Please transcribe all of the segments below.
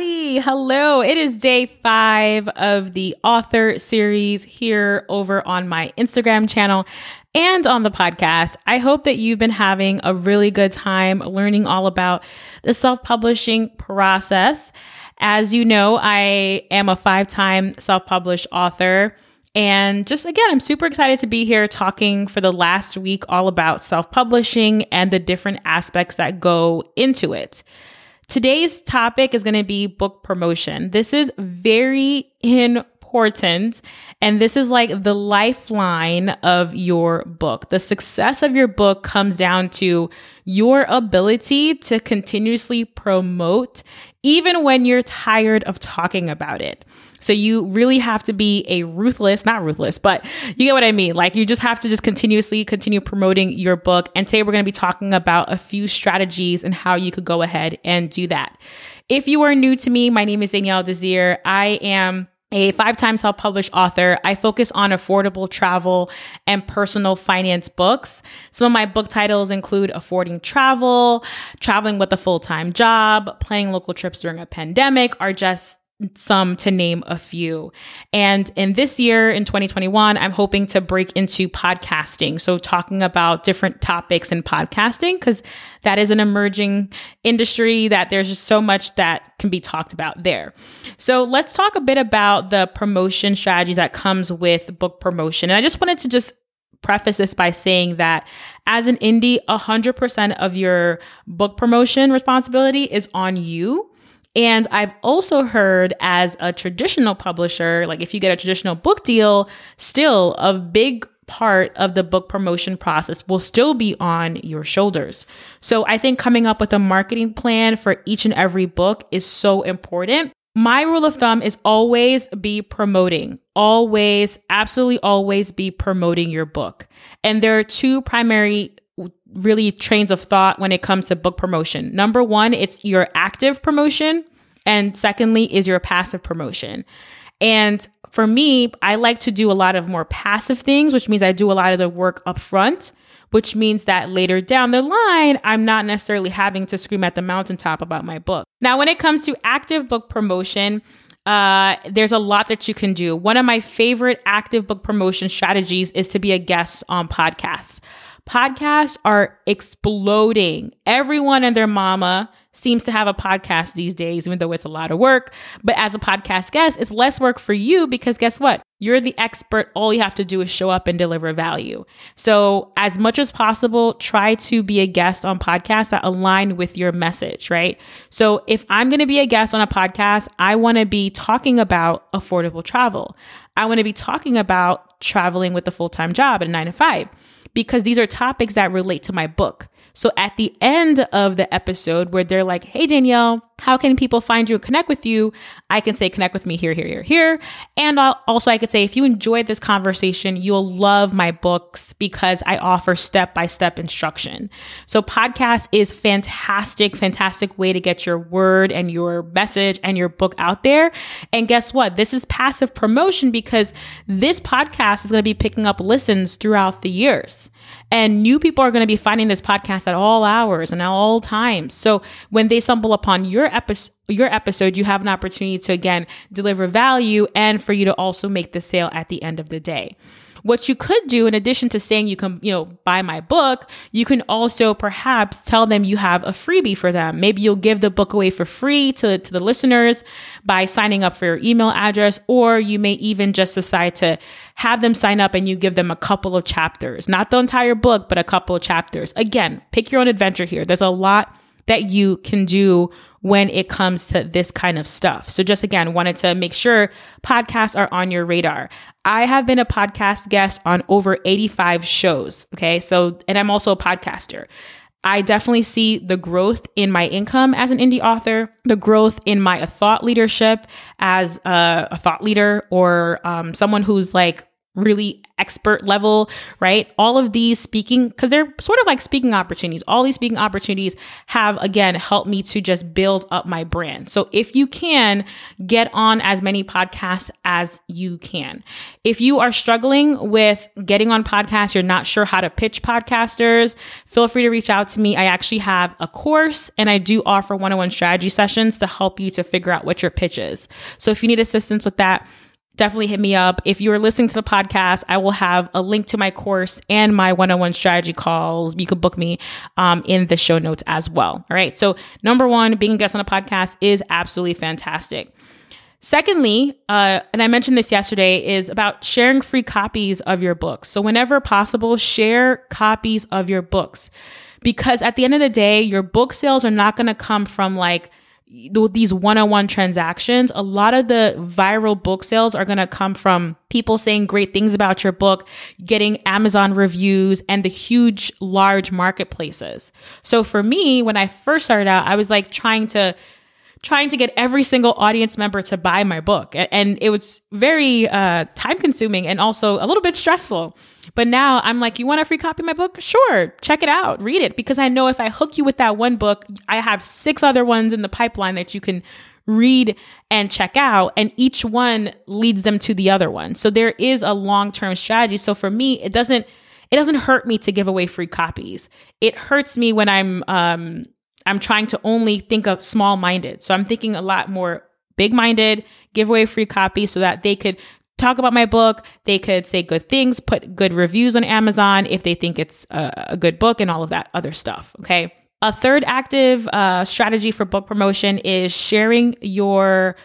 Hello. It is day five of the author series here over on my Instagram channel and on the podcast. I hope that you've been having a really good time learning all about the self publishing process. As you know, I am a five time self published author. And just again, I'm super excited to be here talking for the last week all about self publishing and the different aspects that go into it. Today's topic is going to be book promotion. This is very important. And this is like the lifeline of your book. The success of your book comes down to your ability to continuously promote, even when you're tired of talking about it. So you really have to be a ruthless, not ruthless, but you get what I mean. Like you just have to just continuously continue promoting your book. And today we're going to be talking about a few strategies and how you could go ahead and do that. If you are new to me, my name is Danielle Desir. I am a five time self published author. I focus on affordable travel and personal finance books. Some of my book titles include Affording Travel, Traveling with a Full Time Job, Planning Local Trips During a Pandemic, are just some to name a few. And in this year, in 2021, I'm hoping to break into podcasting. So, talking about different topics in podcasting, because that is an emerging industry that there's just so much that can be talked about there. So, let's talk a bit about the promotion strategies that comes with book promotion. And I just wanted to just preface this by saying that as an indie, 100% of your book promotion responsibility is on you. And I've also heard as a traditional publisher, like if you get a traditional book deal, still a big part of the book promotion process will still be on your shoulders. So I think coming up with a marketing plan for each and every book is so important. My rule of thumb is always be promoting, always, absolutely always be promoting your book. And there are two primary really trains of thought when it comes to book promotion. Number one, it's your active promotion. And secondly, is your passive promotion. And for me, I like to do a lot of more passive things, which means I do a lot of the work up front, which means that later down the line, I'm not necessarily having to scream at the mountaintop about my book. Now, when it comes to active book promotion, uh, there's a lot that you can do. One of my favorite active book promotion strategies is to be a guest on podcasts. Podcasts are exploding. Everyone and their mama seems to have a podcast these days, even though it's a lot of work. But as a podcast guest, it's less work for you because guess what? You're the expert. All you have to do is show up and deliver value. So, as much as possible, try to be a guest on podcasts that align with your message, right? So, if I'm going to be a guest on a podcast, I want to be talking about affordable travel. I want to be talking about traveling with a full time job at nine to five because these are topics that relate to my book. So at the end of the episode where they're like, Hey, Danielle, how can people find you and connect with you? I can say, connect with me here, here, here, here. And also, I could say, if you enjoyed this conversation, you'll love my books because I offer step by step instruction. So, podcast is fantastic, fantastic way to get your word and your message and your book out there. And guess what? This is passive promotion because this podcast is going to be picking up listens throughout the years. And new people are going to be finding this podcast at all hours and at all times. So when they stumble upon your episode, your episode, you have an opportunity to again deliver value and for you to also make the sale at the end of the day. What you could do, in addition to saying you can, you know, buy my book, you can also perhaps tell them you have a freebie for them. Maybe you'll give the book away for free to, to the listeners by signing up for your email address, or you may even just decide to have them sign up and you give them a couple of chapters, not the entire book, but a couple of chapters. Again, pick your own adventure here. There's a lot that you can do when it comes to this kind of stuff. So, just again, wanted to make sure podcasts are on your radar. I have been a podcast guest on over 85 shows. Okay. So, and I'm also a podcaster. I definitely see the growth in my income as an indie author, the growth in my thought leadership as a, a thought leader or um, someone who's like really expert level, right? All of these speaking, because they're sort of like speaking opportunities. All these speaking opportunities have, again, helped me to just build up my brand. So if you can, get on as many podcasts as you can. If you are struggling with getting on podcasts, you're not sure how to pitch podcasters, feel free to reach out to me. I actually have a course and I do offer one on one strategy sessions to help you to figure out what your pitch is. So if you need assistance with that, definitely hit me up. If you're listening to the podcast, I will have a link to my course and my one on one strategy calls. You could book me um, in the show notes as well. All right. So, number one, being a guest on a podcast is absolutely fantastic. Secondly, uh, and I mentioned this yesterday, is about sharing free copies of your books. So, whenever possible, share copies of your books. Because at the end of the day, your book sales are not going to come from like, these one-on-one transactions a lot of the viral book sales are going to come from people saying great things about your book getting amazon reviews and the huge large marketplaces. So for me when i first started out i was like trying to trying to get every single audience member to buy my book. And it was very uh, time consuming and also a little bit stressful. But now I'm like, you want a free copy of my book? Sure, check it out, read it. Because I know if I hook you with that one book, I have six other ones in the pipeline that you can read and check out and each one leads them to the other one so there is a long-term strategy so for me it doesn't it doesn't hurt me to give away free copies it hurts me when i'm um I'm trying to only think of small minded. So I'm thinking a lot more big minded, give away free copies so that they could talk about my book. They could say good things, put good reviews on Amazon if they think it's a, a good book and all of that other stuff. Okay. A third active uh, strategy for book promotion is sharing your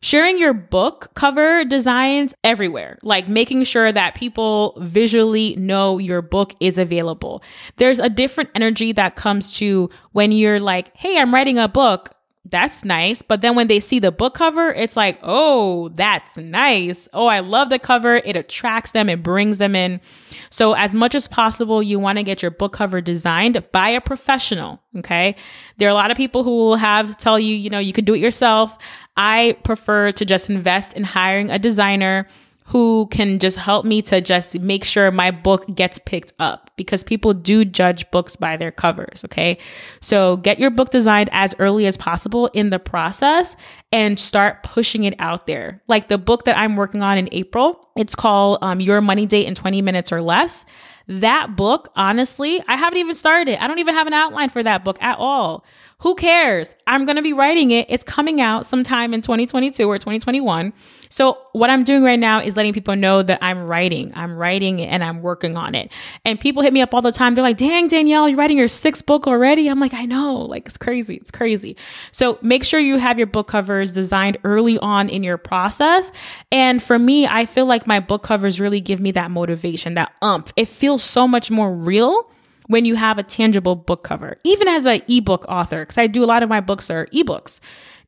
sharing your book cover designs everywhere, like making sure that people visually know your book is available. There's a different energy that comes to when you're like, hey, I'm writing a book that's nice. But then when they see the book cover, it's like, oh, that's nice. Oh, I love the cover. It attracts them, it brings them in. So, as much as possible, you want to get your book cover designed by a professional. Okay. There are a lot of people who will have tell you, you know, you could do it yourself. I prefer to just invest in hiring a designer who can just help me to just make sure my book gets picked up because people do judge books by their covers. Okay. So get your book designed as early as possible in the process and start pushing it out there. Like the book that I'm working on in April, it's called um, Your Money Date in 20 Minutes or Less. That book, honestly, I haven't even started it. I don't even have an outline for that book at all. Who cares? I'm going to be writing it. It's coming out sometime in 2022 or 2021. So, what I'm doing right now is letting people know that I'm writing. I'm writing and I'm working on it. And people hit me up all the time. They're like, dang, Danielle, you're writing your sixth book already? I'm like, I know. Like, it's crazy. It's crazy. So, make sure you have your book covers designed early on in your process. And for me, I feel like my book covers really give me that motivation, that umph. It feels so much more real when you have a tangible book cover. Even as an ebook author, because I do a lot of my books are ebooks.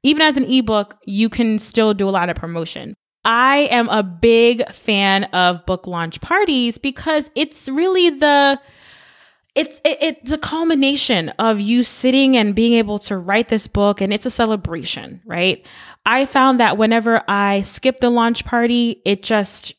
Even as an ebook, you can still do a lot of promotion. I am a big fan of book launch parties because it's really the it's it, it's a culmination of you sitting and being able to write this book and it's a celebration, right? I found that whenever I skip the launch party, it just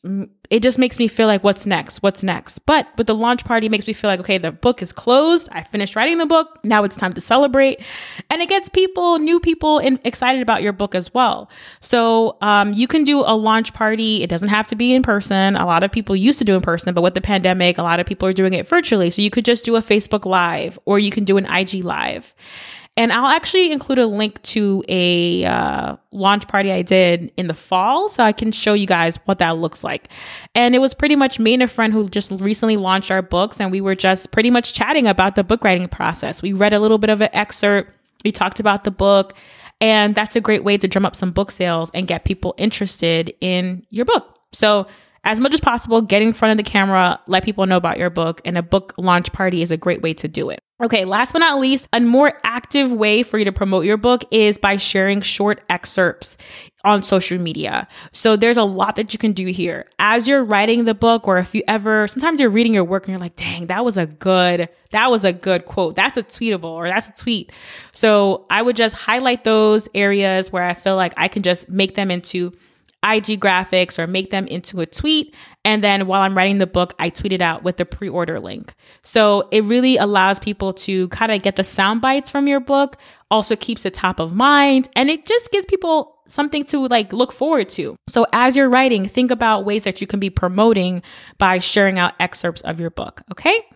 it just makes me feel like what's next? What's next? But with the launch party makes me feel like okay the book is closed. I finished writing the book. Now it's time to celebrate. And it gets people new people in, excited about your book as well. So um, you can do a launch party. It doesn't have to be in person. A lot of people used to do in person but with the pandemic a lot of people are doing it virtually. So you could just do a facebook live or you can do an ig live and I'll actually include a link to a uh, launch party I did in the fall so I can show you guys what that looks like. And it was pretty much me and a friend who just recently launched our books, and we were just pretty much chatting about the book writing process. We read a little bit of an excerpt, we talked about the book, and that's a great way to drum up some book sales and get people interested in your book. So, as much as possible, get in front of the camera, let people know about your book, and a book launch party is a great way to do it. Okay, last but not least, a more active way for you to promote your book is by sharing short excerpts on social media. So there's a lot that you can do here. As you're writing the book, or if you ever, sometimes you're reading your work and you're like, dang, that was a good, that was a good quote. That's a tweetable or that's a tweet. So I would just highlight those areas where I feel like I can just make them into IG graphics or make them into a tweet. And then while I'm writing the book, I tweet it out with the pre order link. So it really allows people to kind of get the sound bites from your book, also keeps it top of mind, and it just gives people something to like look forward to. So as you're writing, think about ways that you can be promoting by sharing out excerpts of your book, okay?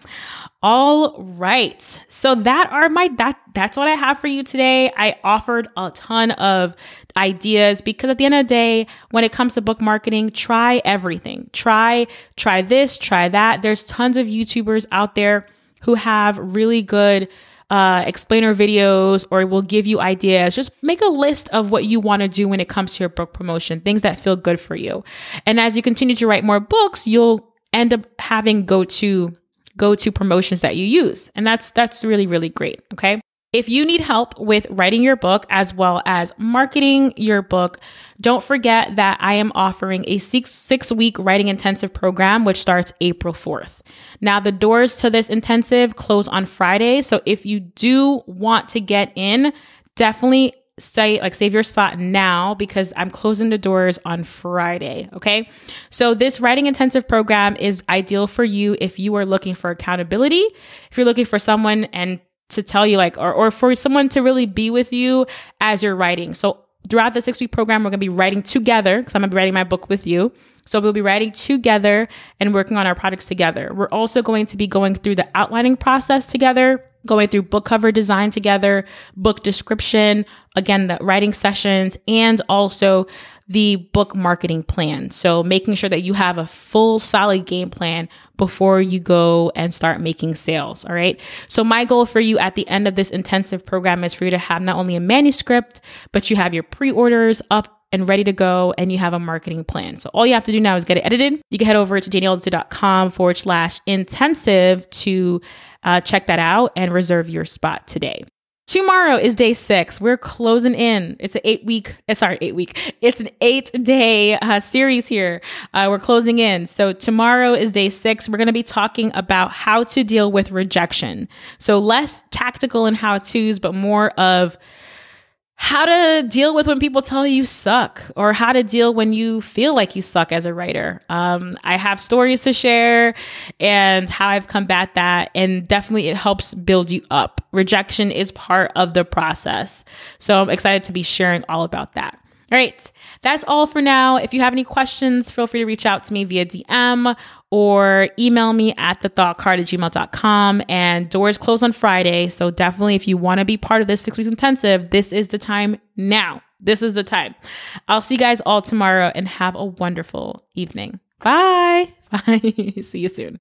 All right. So that are my that that's what I have for you today. I offered a ton of ideas because at the end of the day, when it comes to book marketing, try everything. Try try this, try that. There's tons of YouTubers out there who have really good uh, explainer videos or will give you ideas. Just make a list of what you want to do when it comes to your book promotion, things that feel good for you. And as you continue to write more books, you'll end up having go to go to promotions that you use. And that's that's really really great, okay? If you need help with writing your book as well as marketing your book, don't forget that I am offering a six, six week writing intensive program, which starts April 4th. Now, the doors to this intensive close on Friday. So if you do want to get in, definitely say like save your spot now because I'm closing the doors on Friday. Okay. So this writing intensive program is ideal for you if you are looking for accountability, if you're looking for someone and to tell you like or, or for someone to really be with you as you're writing. So throughout the six week program, we're gonna be writing together because I'm gonna be writing my book with you. So we'll be writing together and working on our projects together. We're also going to be going through the outlining process together going through book cover design together, book description, again, the writing sessions, and also the book marketing plan. So making sure that you have a full solid game plan before you go and start making sales. All right. So my goal for you at the end of this intensive program is for you to have not only a manuscript, but you have your pre-orders up and ready to go and you have a marketing plan. So all you have to do now is get it edited. You can head over to danielledesir.com forward slash intensive to uh, check that out and reserve your spot today. Tomorrow is day six. We're closing in. It's an eight week, uh, sorry, eight week. It's an eight day uh, series here. Uh, we're closing in. So tomorrow is day six. We're going to be talking about how to deal with rejection. So less tactical and how to's, but more of how to deal with when people tell you you suck or how to deal when you feel like you suck as a writer. Um, I have stories to share and how I've combat that. And definitely it helps build you up. Rejection is part of the process. So I'm excited to be sharing all about that. All right, that's all for now. If you have any questions, feel free to reach out to me via DM or email me at thethoughtcard at gmail.com. And doors close on Friday. So definitely, if you want to be part of this six weeks intensive, this is the time now. This is the time. I'll see you guys all tomorrow and have a wonderful evening. Bye. Bye. see you soon.